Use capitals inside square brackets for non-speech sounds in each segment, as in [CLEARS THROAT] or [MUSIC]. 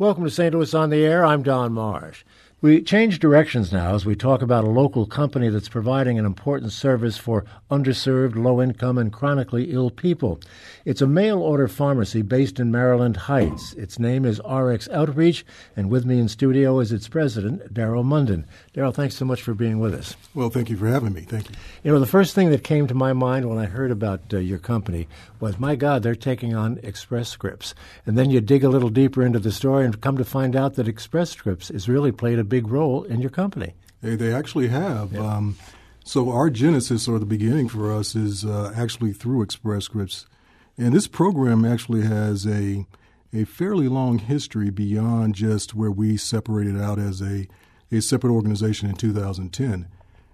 Welcome to St. Louis on the Air. I'm Don Marsh. We change directions now as we talk about a local company that's providing an important service for underserved, low income, and chronically ill people. It's a mail order pharmacy based in Maryland Heights. Its name is RX Outreach, and with me in studio is its president, Daryl Munden. Daryl, thanks so much for being with us. Well, thank you for having me. Thank you. You know, the first thing that came to my mind when I heard about uh, your company was, my God, they're taking on Express Scripts. And then you dig a little deeper into the story and come to find out that Express Scripts is really played a big role in your company. They, they actually have. Yeah. Um, so our genesis or the beginning for us is uh, actually through Express Scripts, and this program actually has a a fairly long history beyond just where we separated out as a a separate organization in 2010.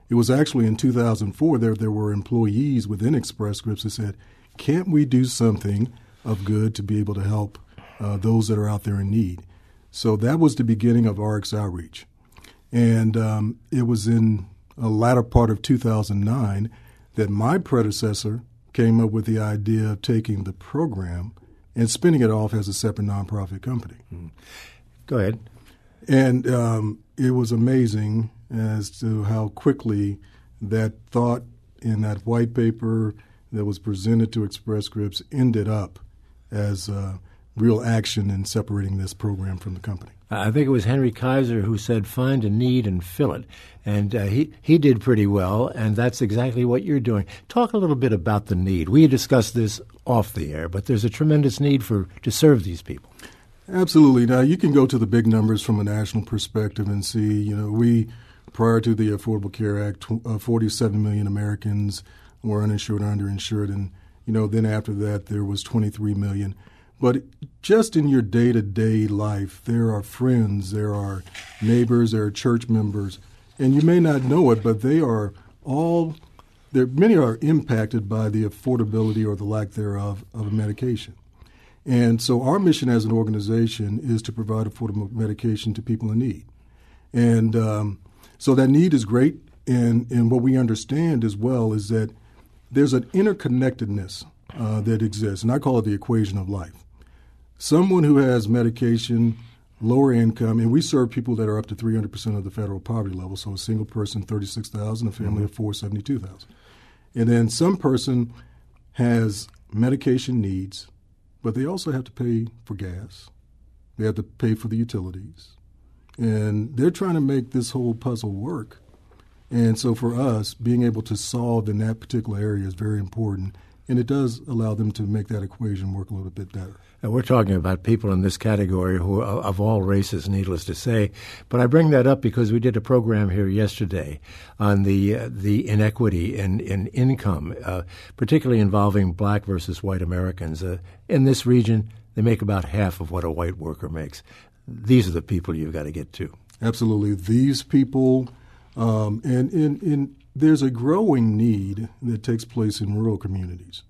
It was actually in 2004 there there were employees within Express Scripts that said, "Can't we do something of good to be able to help uh, those that are out there in need?" So that was the beginning of RX Outreach. And um, it was in a latter part of 2009 that my predecessor came up with the idea of taking the program and spinning it off as a separate nonprofit company. Mm. Go ahead. And um, it was amazing as to how quickly that thought in that white paper that was presented to Express Scripts ended up as uh, real action in separating this program from the company. I think it was Henry Kaiser who said, "Find a need and fill it," and uh, he he did pretty well, and that's exactly what you're doing. Talk a little bit about the need. We discussed this off the air, but there's a tremendous need for to serve these people. Absolutely. Now you can go to the big numbers from a national perspective and see. You know, we prior to the Affordable Care Act, uh, 47 million Americans were uninsured or underinsured, and you know, then after that there was 23 million. But just in your day to day life, there are friends, there are neighbors, there are church members, and you may not know it, but they are all, there, many are impacted by the affordability or the lack thereof of a medication. And so our mission as an organization is to provide affordable medication to people in need. And um, so that need is great. And, and what we understand as well is that there's an interconnectedness uh, that exists, and I call it the equation of life someone who has medication, lower income, and we serve people that are up to 300% of the federal poverty level. So a single person, 36,000, a family mm-hmm. of four, 72,000. And then some person has medication needs, but they also have to pay for gas. They have to pay for the utilities. And they're trying to make this whole puzzle work. And so for us, being able to solve in that particular area is very important and it does allow them to make that equation work a little bit better. And we're talking about people in this category who are of all races, needless to say. But I bring that up because we did a program here yesterday on the uh, the inequity in in income, uh, particularly involving black versus white Americans. Uh, in this region, they make about half of what a white worker makes. These are the people you've got to get to. Absolutely, these people, um, and in in there's a growing need that takes place in rural communities.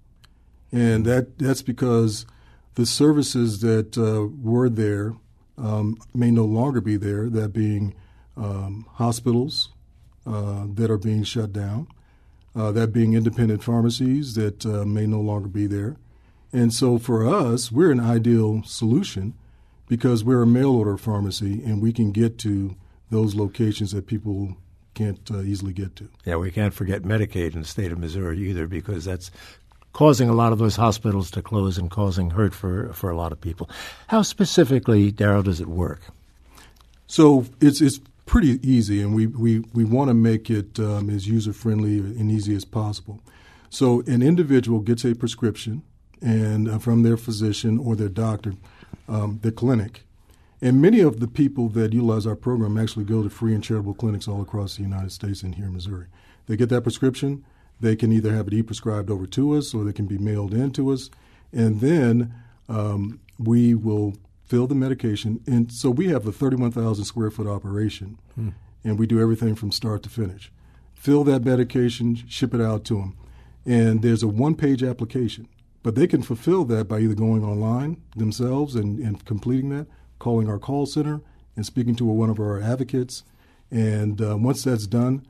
And that, that's because the services that uh, were there um, may no longer be there, that being um, hospitals uh, that are being shut down, uh, that being independent pharmacies that uh, may no longer be there. And so for us, we're an ideal solution because we're a mail order pharmacy and we can get to those locations that people can't uh, easily get to. Yeah, we can't forget Medicaid in the state of Missouri either because that's causing a lot of those hospitals to close and causing hurt for, for a lot of people. How specifically, Daryl, does it work? So it's it's pretty easy, and we, we, we want to make it um, as user friendly and easy as possible. So an individual gets a prescription and uh, from their physician or their doctor, um, the clinic, and many of the people that utilize our program actually go to free and charitable clinics all across the United States and here in Missouri. They get that prescription, they can either have it e prescribed over to us or they can be mailed in to us. And then um, we will fill the medication. And so we have a 31,000 square foot operation, hmm. and we do everything from start to finish. Fill that medication, ship it out to them. And there's a one page application, but they can fulfill that by either going online themselves and, and completing that calling our call center and speaking to one of our advocates. And uh, once that's done,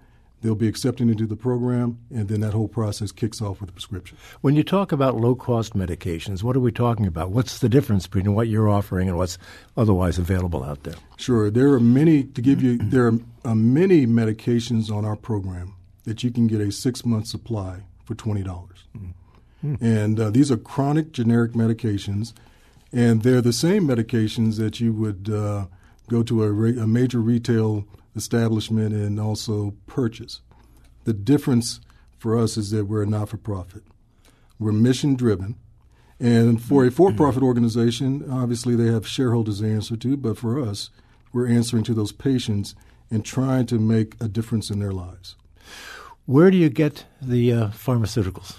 they'll be accepted into the program, and then that whole process kicks off with a prescription. When you talk about low cost medications, what are we talking about? What's the difference between what you're offering and what's otherwise available out there? Sure. There are many, to give you, there are uh, many medications on our program that you can get a six month supply for 20. dollars mm-hmm. And uh, these are chronic generic medications, and they're the same medications that you would uh, go to a, re- a major retail establishment and also purchase. The difference for us is that we're a not for profit. We're mission driven. And for a for profit organization, obviously they have shareholders to answer to, but for us, we're answering to those patients and trying to make a difference in their lives. Where do you get the uh, pharmaceuticals?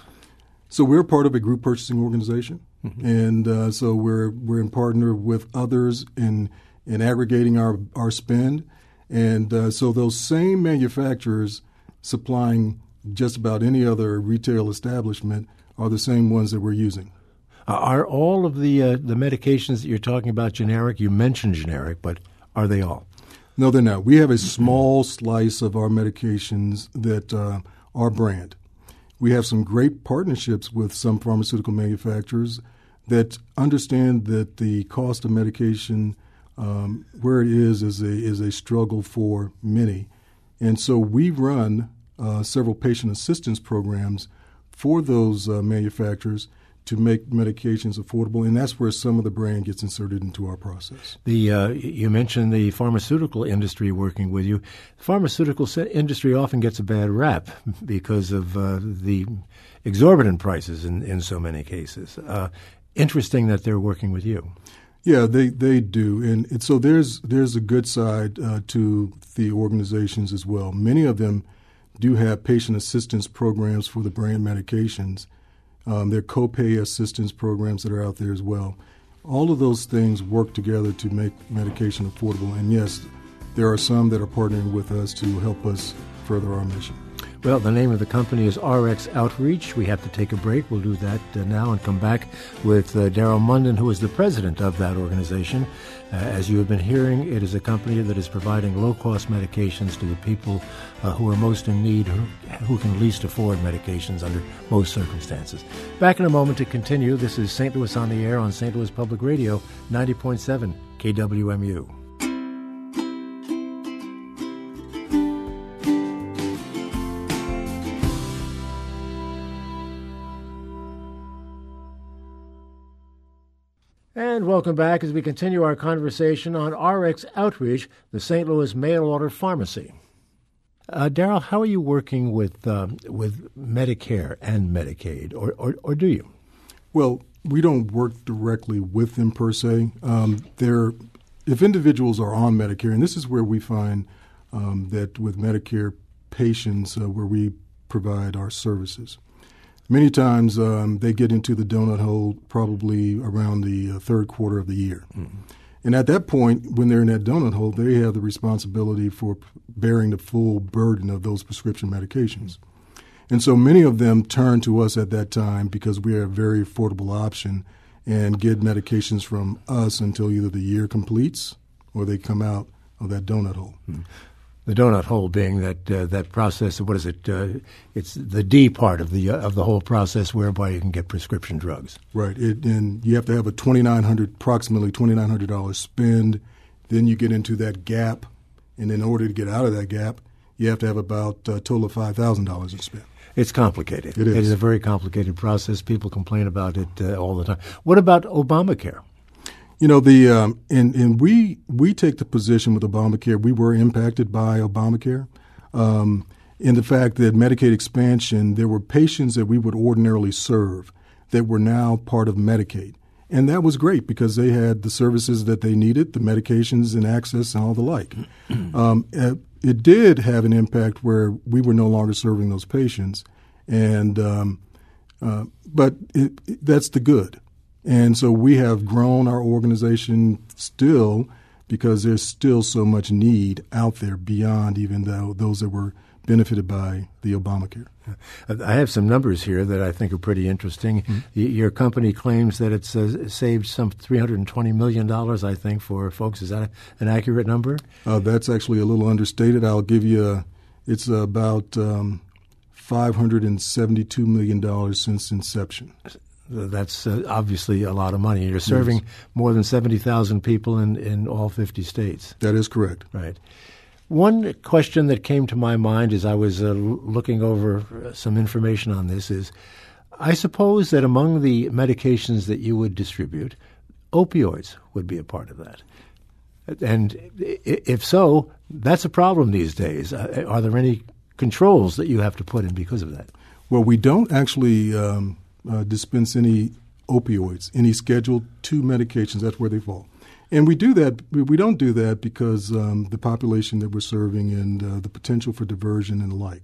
So we're part of a group purchasing organization, mm-hmm. and uh, so we're we're in partner with others in in aggregating our our spend, and uh, so those same manufacturers supplying just about any other retail establishment are the same ones that we're using. Are all of the uh, the medications that you're talking about generic? You mentioned generic, but are they all? No, they're not. We have a small slice of our medications that uh, are brand. We have some great partnerships with some pharmaceutical manufacturers that understand that the cost of medication um, where it is is a is a struggle for many, and so we run uh, several patient assistance programs for those uh, manufacturers to make medications affordable, and that's where some of the brand gets inserted into our process. The uh, you mentioned the pharmaceutical industry working with you. The pharmaceutical industry often gets a bad rap because of uh, the exorbitant prices in, in so many cases. Uh, interesting that they're working with you. Yeah, they, they do, and, so there's there's a good side uh, to the organizations as well. Many of them do have patient assistance programs for the brand medications, um, there are copay assistance programs that are out there as well. All of those things work together to make medication affordable. And yes, there are some that are partnering with us to help us further our mission. Well, the name of the company is RX Outreach. We have to take a break. We'll do that uh, now and come back with uh, Daryl Munden, who is the president of that organization. Uh, as you have been hearing, it is a company that is providing low cost medications to the people uh, who are most in need, who, who can least afford medications under most circumstances. Back in a moment to continue. This is St. Louis on the Air on St. Louis Public Radio, 90.7 KWMU. Welcome back as we continue our conversation on RX Outreach, the St. Louis mail order pharmacy. Uh, Daryl, how are you working with um, with Medicare and Medicaid, or, or, or do you? Well, we don't work directly with them per se. Um, if individuals are on Medicare, and this is where we find um, that with Medicare patients, uh, where we provide our services, Many times um, they get into the donut hole probably around the uh, third quarter of the year. Mm-hmm. And at that point, when they're in that donut hole, they have the responsibility for bearing the full burden of those prescription medications. And so many of them turn to us at that time because we are a very affordable option and get medications from us until either the year completes or they come out of that donut hole. Mm-hmm the donut hole being that uh, that process. What is it? Uh, it's the D part of the uh, of the whole process whereby you can get prescription drugs. Right, it, and you have to have a twenty nine hundred, approximately twenty nine hundred dollars spend. Then you get into that gap, and in order to get out of that gap, you have to have about a total of five thousand dollars in spend. It's complicated. It is. It is a very complicated process. People complain about it uh, all the time. What about Obamacare? You know the um, and and we we take the position with Obamacare. We were impacted by Obamacare. Um, in the fact that Medicaid expansion, there were patients that we would ordinarily serve that were now part of Medicaid. And that was great because they had the services that they needed, the medications and access and all the like. [CLEARS THROAT] um, it did have an impact where we were no longer serving those patients. And, um, uh, but it, it, that's the good. And so we have grown our organization still because there's still so much need out there beyond even though those that were benefited by the Obamacare. I have some numbers here that I think are pretty interesting. Mm-hmm. Your company claims that it's uh, saved some $320 million, I think, for folks. Is that an accurate number? Uh, that's actually a little understated. I'll give you a, It's about um, $572 million since inception. That's uh, obviously a lot of money. You're serving yes. more than 70,000 people in, in all 50 states. That is correct. Right. One question that came to my mind as I was uh, looking over uh, some information on this is I suppose that among the medications that you would distribute, opioids would be a part of that. And if so, that's a problem these days. Uh, are there any controls that you have to put in because of that? Well, we don't actually um, uh, dispense any opioids, any Schedule II medications. That's where they fall. And we do that. We don't do that because um, the population that we're serving and uh, the potential for diversion and the like.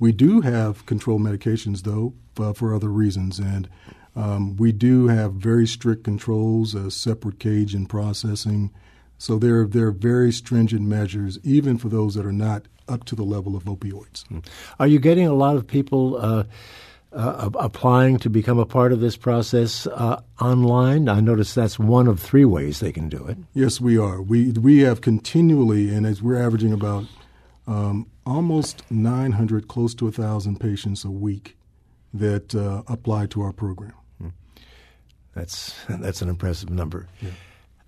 We do have controlled medications, though, uh, for other reasons. And um, we do have very strict controls, a separate cage and processing. So there, there are very stringent measures, even for those that are not up to the level of opioids. Hmm. Are you getting a lot of people uh, applying to become a part of this process uh, online? I notice that's one of three ways they can do it. Yes, we are. We we have continually, and as we're averaging about um, almost 900, close to 1,000 patients a week that uh, apply to our program. Hmm. That's that's an impressive number. Yeah.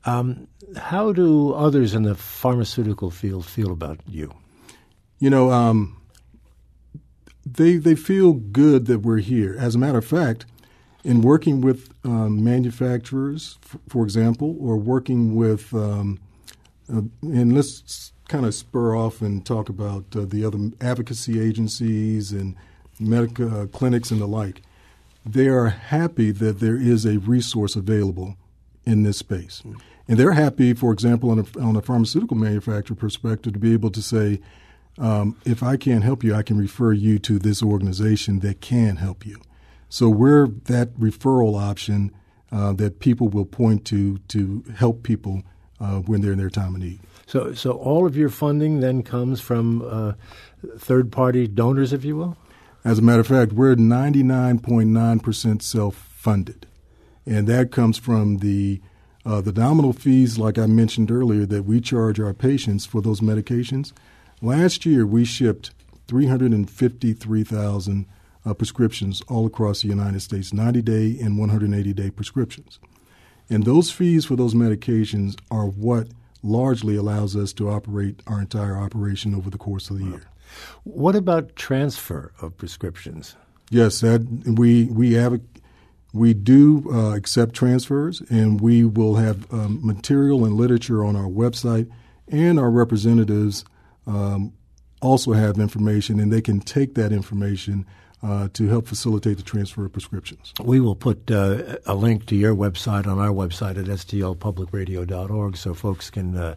Um, how do others in the pharmaceutical field feel about you? You know, um, they they feel good that we're here. As a matter of fact, in working with um, manufacturers, f- for example, or working with, um, uh, and let's kind of spur off and talk about uh, the other advocacy agencies and medical uh, clinics and the like. They are happy that there is a resource available in this space. And they're happy, for example, on a, on a pharmaceutical manufacturer perspective, to be able to say, um, if I can't help you, I can refer you to this organization that can help you. So we're that referral option uh, that people will point to to help people uh, when they're in their time of need. So, so all of your funding then comes from uh, third-party donors, if you will. As a matter of fact, we're 99.9% self-funded, and that comes from the uh, the nominal fees, like I mentioned earlier, that we charge our patients for those medications Last year, we shipped 353,000 uh, prescriptions all across the United States, 90 day and 180 day prescriptions. And those fees for those medications are what largely allows us to operate our entire operation over the course of the year. What about transfer of prescriptions? Yes, that we we have we do uh, accept transfers, and we will have um, material and literature on our website, and our representatives um, also have information, and they can take that information uh, to help facilitate the transfer of prescriptions. We will put uh, a link to your website on our website at stlpublicradio.org so folks can uh,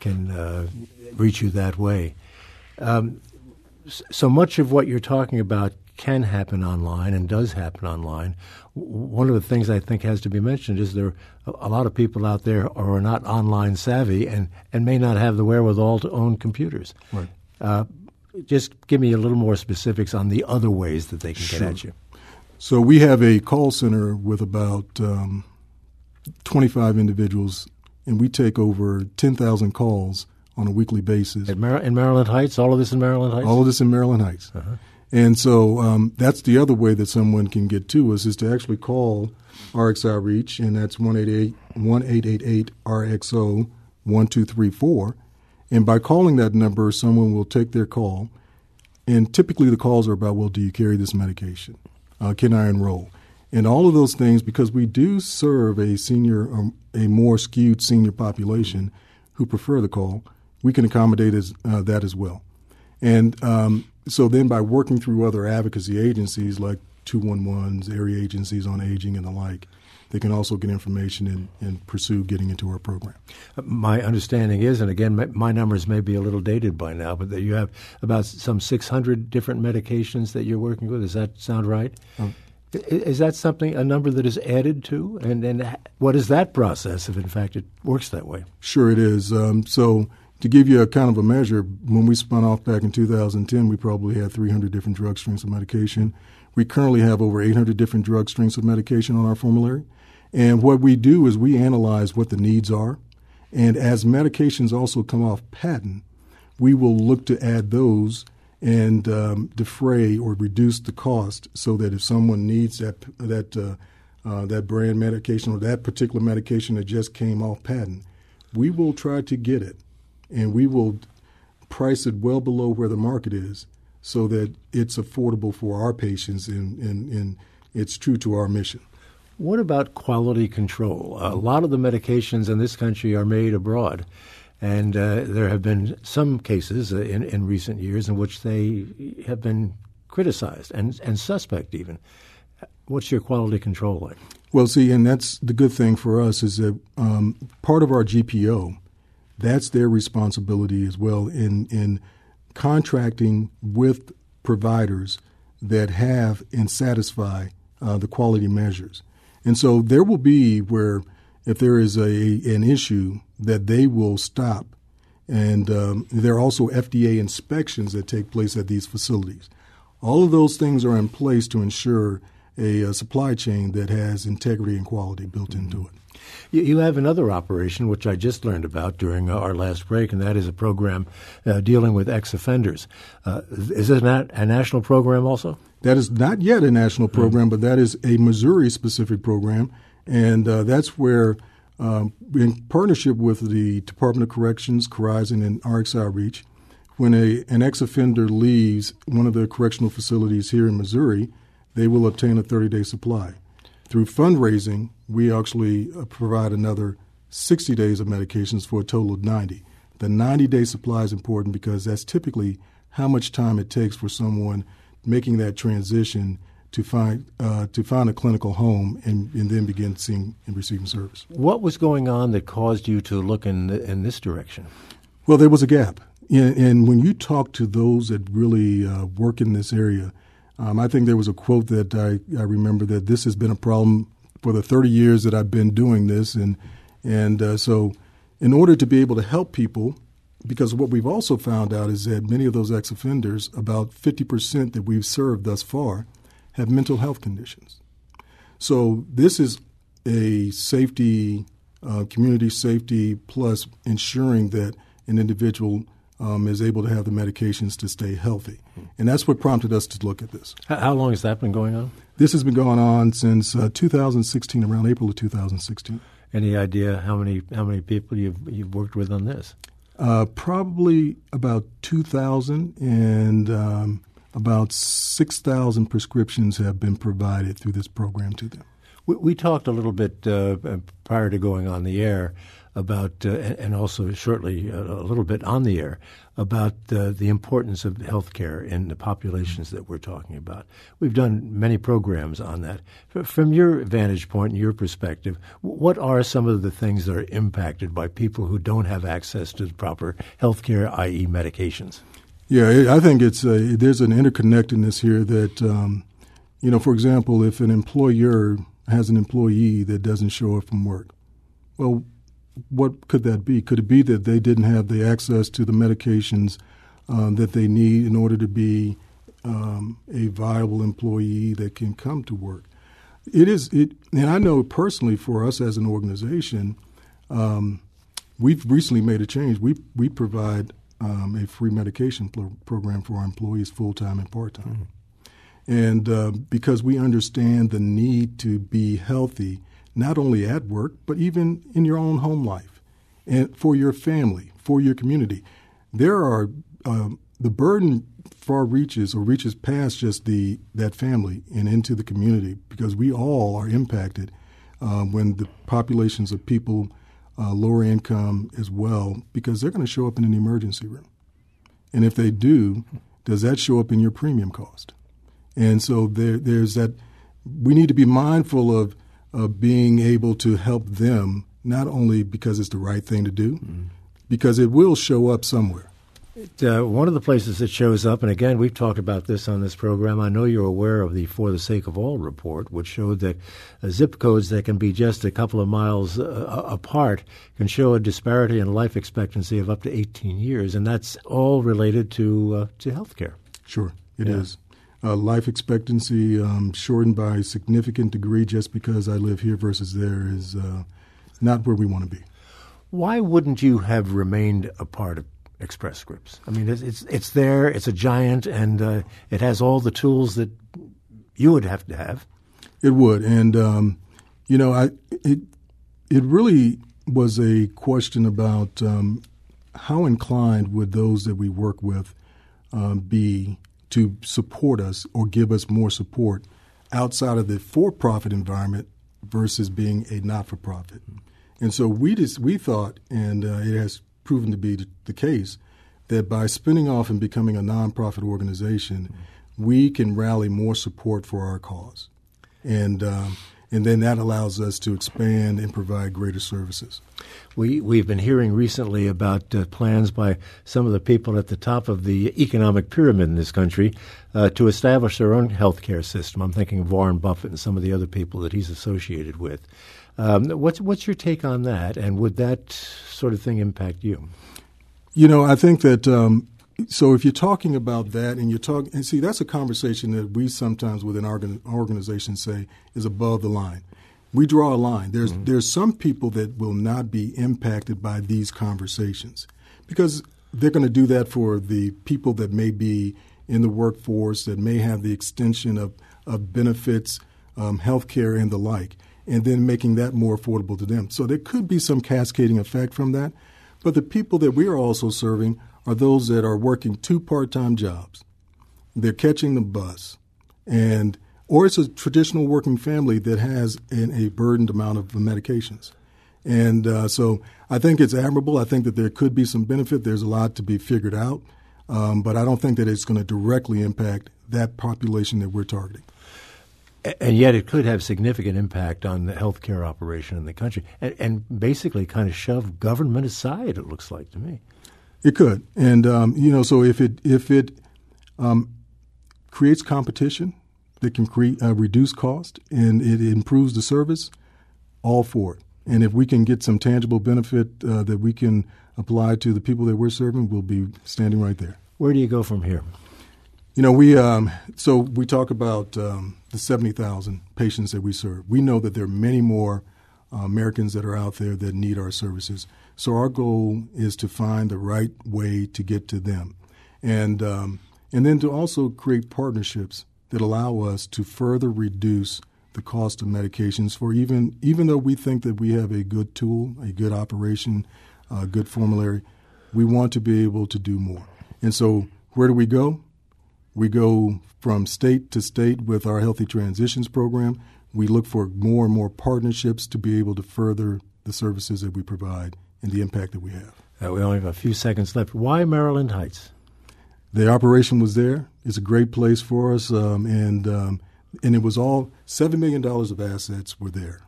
can uh, reach you that way. Um, so much of what you're talking about can happen online and does happen online. One of the things I think has to be mentioned is there are a lot of people out there who are not online savvy and, and may not have the wherewithal to own computers. Right. Uh, just give me a little more specifics on the other ways that they can sure. get at you. So we have a call center with about um, 25 individuals, and we take over 10,000 calls on a weekly basis. Mar- in Maryland Heights, all of this in Maryland Heights. All of this in Maryland Heights. Uh-huh. And so um, that's the other way that someone can get to us is to actually call RX Outreach, and that's 1-888 RXO 1234. And by calling that number, someone will take their call. And typically the calls are about, well, do you carry this medication? Uh, can I enroll? And all of those things, because we do serve a senior, um, a more skewed senior population who prefer the call, we can accommodate as, uh, that as well. And um, so then by working through other advocacy agencies like 211s, area agencies on aging, and the like, they can also get information and, and pursue getting into our program. My understanding is, and again, my, my, numbers may be a little dated by now, but that you have about some 600 different medications that you're working with. Does that sound right? Um, is that something, a number that is added to? And, and what is that process if, in fact, it works that way? Sure, it is. Um, so to give you a kind of a measure, when we spun off back in 2010, we probably had 300 different drug strengths of medication. We currently have over 800 different drug strengths of medication on our formulary. And what we do is we analyze what the needs are. And as medications also come off patent, we will look to add those and um, defray or reduce the cost so that if someone needs that that uh, uh, that brand medication or that particular medication that just came off patent, we will try to get it, and we will price it well below where the market is so that it's affordable for our patients and, and, and it's true to our mission. What about quality control? A lot of the medications in this country are made abroad. And uh, there have been some cases uh, in, in recent years in which they have been criticized and, and suspect even. What's your quality control like? Well, see, and that's the good thing for us is that um, part of our GPO, that's their responsibility as well in in contracting with providers that have and satisfy uh, the quality measures. And so there will be where if there is a an issue that they will stop, and um, there are also FDA inspections that take place at these facilities. All of those things are in place to ensure a, a supply chain that has integrity and quality built mm-hmm. into it. You have another operation, which I just learned about during our last break, and that is a program uh, dealing with ex offenders. Uh, is it a, a national program also? That is not yet a national mm-hmm. program, mm but that is a Missouri specific program. And uh, that's where, um, in partnership with the Department of Corrections, Corizon, and RX Outreach, when a, an ex offender leaves one of the correctional facilities here in Missouri, they will obtain a 30 day supply. Through fundraising, we actually uh, provide another 60 days of medications for a total of 90. The 90 day supply is important because that's typically how much time it takes for someone making that transition to find uh, to find a clinical home and, and then begin seeing and receiving service. What was going on that caused you to look in the, in this direction? Well, there was a gap, and, and when you talk to those that really uh, work in this area, um, I think there was a quote that I, I remember that this has been a problem for the 30 years that I've been doing this, and and uh, so in order to be able to help people, because what we've also found out is that many of those ex offenders, about 50% that we've served thus far, have mental health conditions. So this is a safety, uh, community safety, plus ensuring that an individual um, is able to have the medications to stay healthy. And that's what prompted us to look at this. How long has that been going on? This has been going on since uh, 2016, around April of 2016. Any idea how many how many people you've you've worked with on this? Uh, probably about 2,000, and um, about 6,000 prescriptions have been provided through this program to them. We, we talked a little bit uh, prior to going on the air about, uh, and also shortly uh, a little bit on the air, about uh, the importance of healthcare in the populations that we're talking about. We've done many programs on that. From your vantage point and your perspective, what are some of the things that are impacted by people who don't have access to proper healthcare, i.e., medications? Yeah, I think it's a, there's an interconnectedness here that, um, you know, for example, if an employer has an employee that doesn't show up from work, well, what could that be? Could it be that they didn't have the access to the medications um, that they need in order to be um, a viable employee that can come to work? It is it, and I know personally for us as an organization, um, we've recently made a change. We we provide um, a free medication pro- program for our employees, full time and part time, mm-hmm. and uh, because we understand the need to be healthy not only at work, but even in your own home life and for your family, for your community. There are um, the burden far reaches or reaches past just the that family and into the community because we all are impacted uh, when the populations of people uh, lower income as well because they're going to show up in an emergency room, and if they do, does that show up in your premium cost? And so there, there's that. We need to be mindful of of being able to help them, not only because it's the right thing to do, mm-hmm. because it will show up somewhere. It, uh, one of the places it shows up, and again, we've talked about this on this program. I know you're aware of the For the Sake of All report, which showed that uh, zip codes that can be just a couple of miles uh, apart can show a disparity in life expectancy of up to 18 years, and that's all related to uh, to health care. Sure, it yeah. is uh, life expectancy um, shortened by a significant degree just because I live here versus there is uh, not where we want to be. Why wouldn't you have remained a part of Express Scripts? I mean, it's it's, it's there. It's a giant, and uh, it has all the tools that you would have to have. It would, and um, you know, I it it really was a question about um, how inclined would those that we work with um, be to support us or give us more support outside of the for-profit environment versus being a not-for-profit. And so we just we thought, and uh, it has proven to be the case, that by spinning off and becoming a nonprofit organization, mm-hmm. we can rally more support for our cause, and um, and then that allows us to expand and provide greater services. We we've been hearing recently about uh, plans by some of the people at the top of the economic pyramid in this country uh, to establish their own healthcare system. I'm thinking of Warren Buffett and some of the other people that he's associated with. Um, what's what's your take on that, and would that sort of thing impact you? You know, I think that um, so if you're talking about that and you're talking and see that's a conversation that we sometimes within our organization say is above the line. We draw a line. There's mm-hmm. there's some people that will not be impacted by these conversations because they're going to do that for the people that may be in the workforce that may have the extension of, of benefits um, health care and the like and then making that more affordable to them. So there could be some cascading effect from that but the people that we are also serving are those that are working two part-time jobs. They're catching the bus, and or it's a traditional working family that has an, a burdened amount of medications. And uh, so I think it's admirable. I think that there could be some benefit. There's a lot to be figured out, um, but I don't think that it's going to directly impact that population that we're targeting. And yet, it could have significant impact on the healthcare operation in the country, and, and basically kind of shove government aside. It looks like to me. It could, and um, you know, so if it if it um, creates competition that can create uh, reduce cost and it improves the service, all for it. And if we can get some tangible benefit uh, that we can apply to the people that we're serving, we'll be standing right there. Where do you go from here? You know, we um, so we talk about um, the seventy thousand patients that we serve. We know that there are many more uh, Americans that are out there that need our services. So our goal is to find the right way to get to them, and um, and then to also create partnerships that allow us to further reduce the cost of medications. For even even though we think that we have a good tool, a good operation, a good formulary, we want to be able to do more. And so, where do we go? We go from state to state with our Healthy Transitions program. We look for more and more partnerships to be able to further the services that we provide and the impact that we have. Uh, we only have a few seconds left. Why Maryland Heights? The operation was there. It's a great place for us, um, and um, and it was all seven million dollars of assets were there,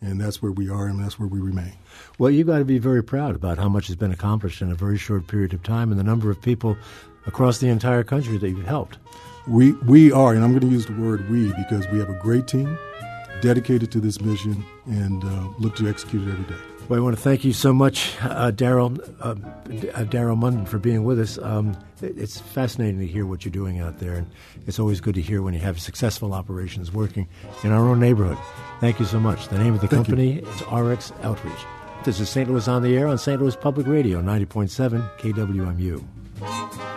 and that's where we are, and that's where we remain. Well, you've got to be very proud about how much has been accomplished in a very short period of time, and the number of people across the entire country that you've helped. We we are, and I'm going to use the word we because we have a great team dedicated to this mission and uh, look to execute it every day. Well, I want to thank you so much, uh, Daryl uh, uh Daryl Munden, for being with us. Um, it's fascinating to hear what you're doing out there, and it's always good to hear when you have successful operations working in our own neighborhood. Thank you so much. The name of the thank company you. is RX Outreach. This is St. Louis on the Air on St. Louis Public Radio, 90.7 KWMU.